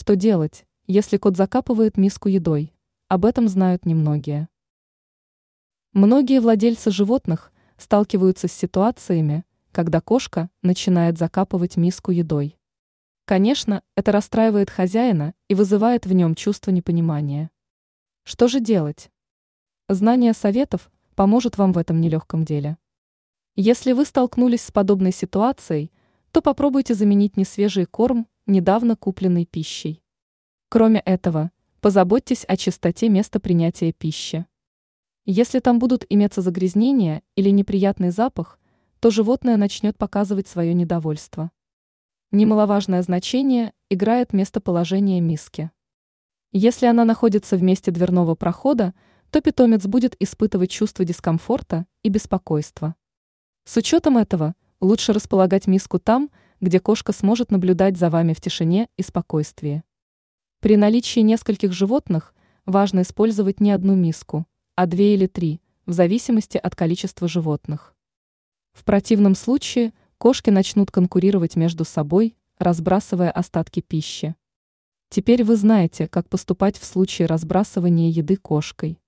Что делать, если кот закапывает миску едой? Об этом знают немногие. Многие владельцы животных сталкиваются с ситуациями, когда кошка начинает закапывать миску едой. Конечно, это расстраивает хозяина и вызывает в нем чувство непонимания. Что же делать? Знание советов поможет вам в этом нелегком деле. Если вы столкнулись с подобной ситуацией, то попробуйте заменить несвежий корм недавно купленной пищей. Кроме этого, позаботьтесь о чистоте места принятия пищи. Если там будут иметься загрязнения или неприятный запах, то животное начнет показывать свое недовольство. Немаловажное значение играет местоположение миски. Если она находится в месте дверного прохода, то питомец будет испытывать чувство дискомфорта и беспокойства. С учетом этого, лучше располагать миску там, где кошка сможет наблюдать за вами в тишине и спокойствии. При наличии нескольких животных важно использовать не одну миску, а две или три, в зависимости от количества животных. В противном случае кошки начнут конкурировать между собой, разбрасывая остатки пищи. Теперь вы знаете, как поступать в случае разбрасывания еды кошкой.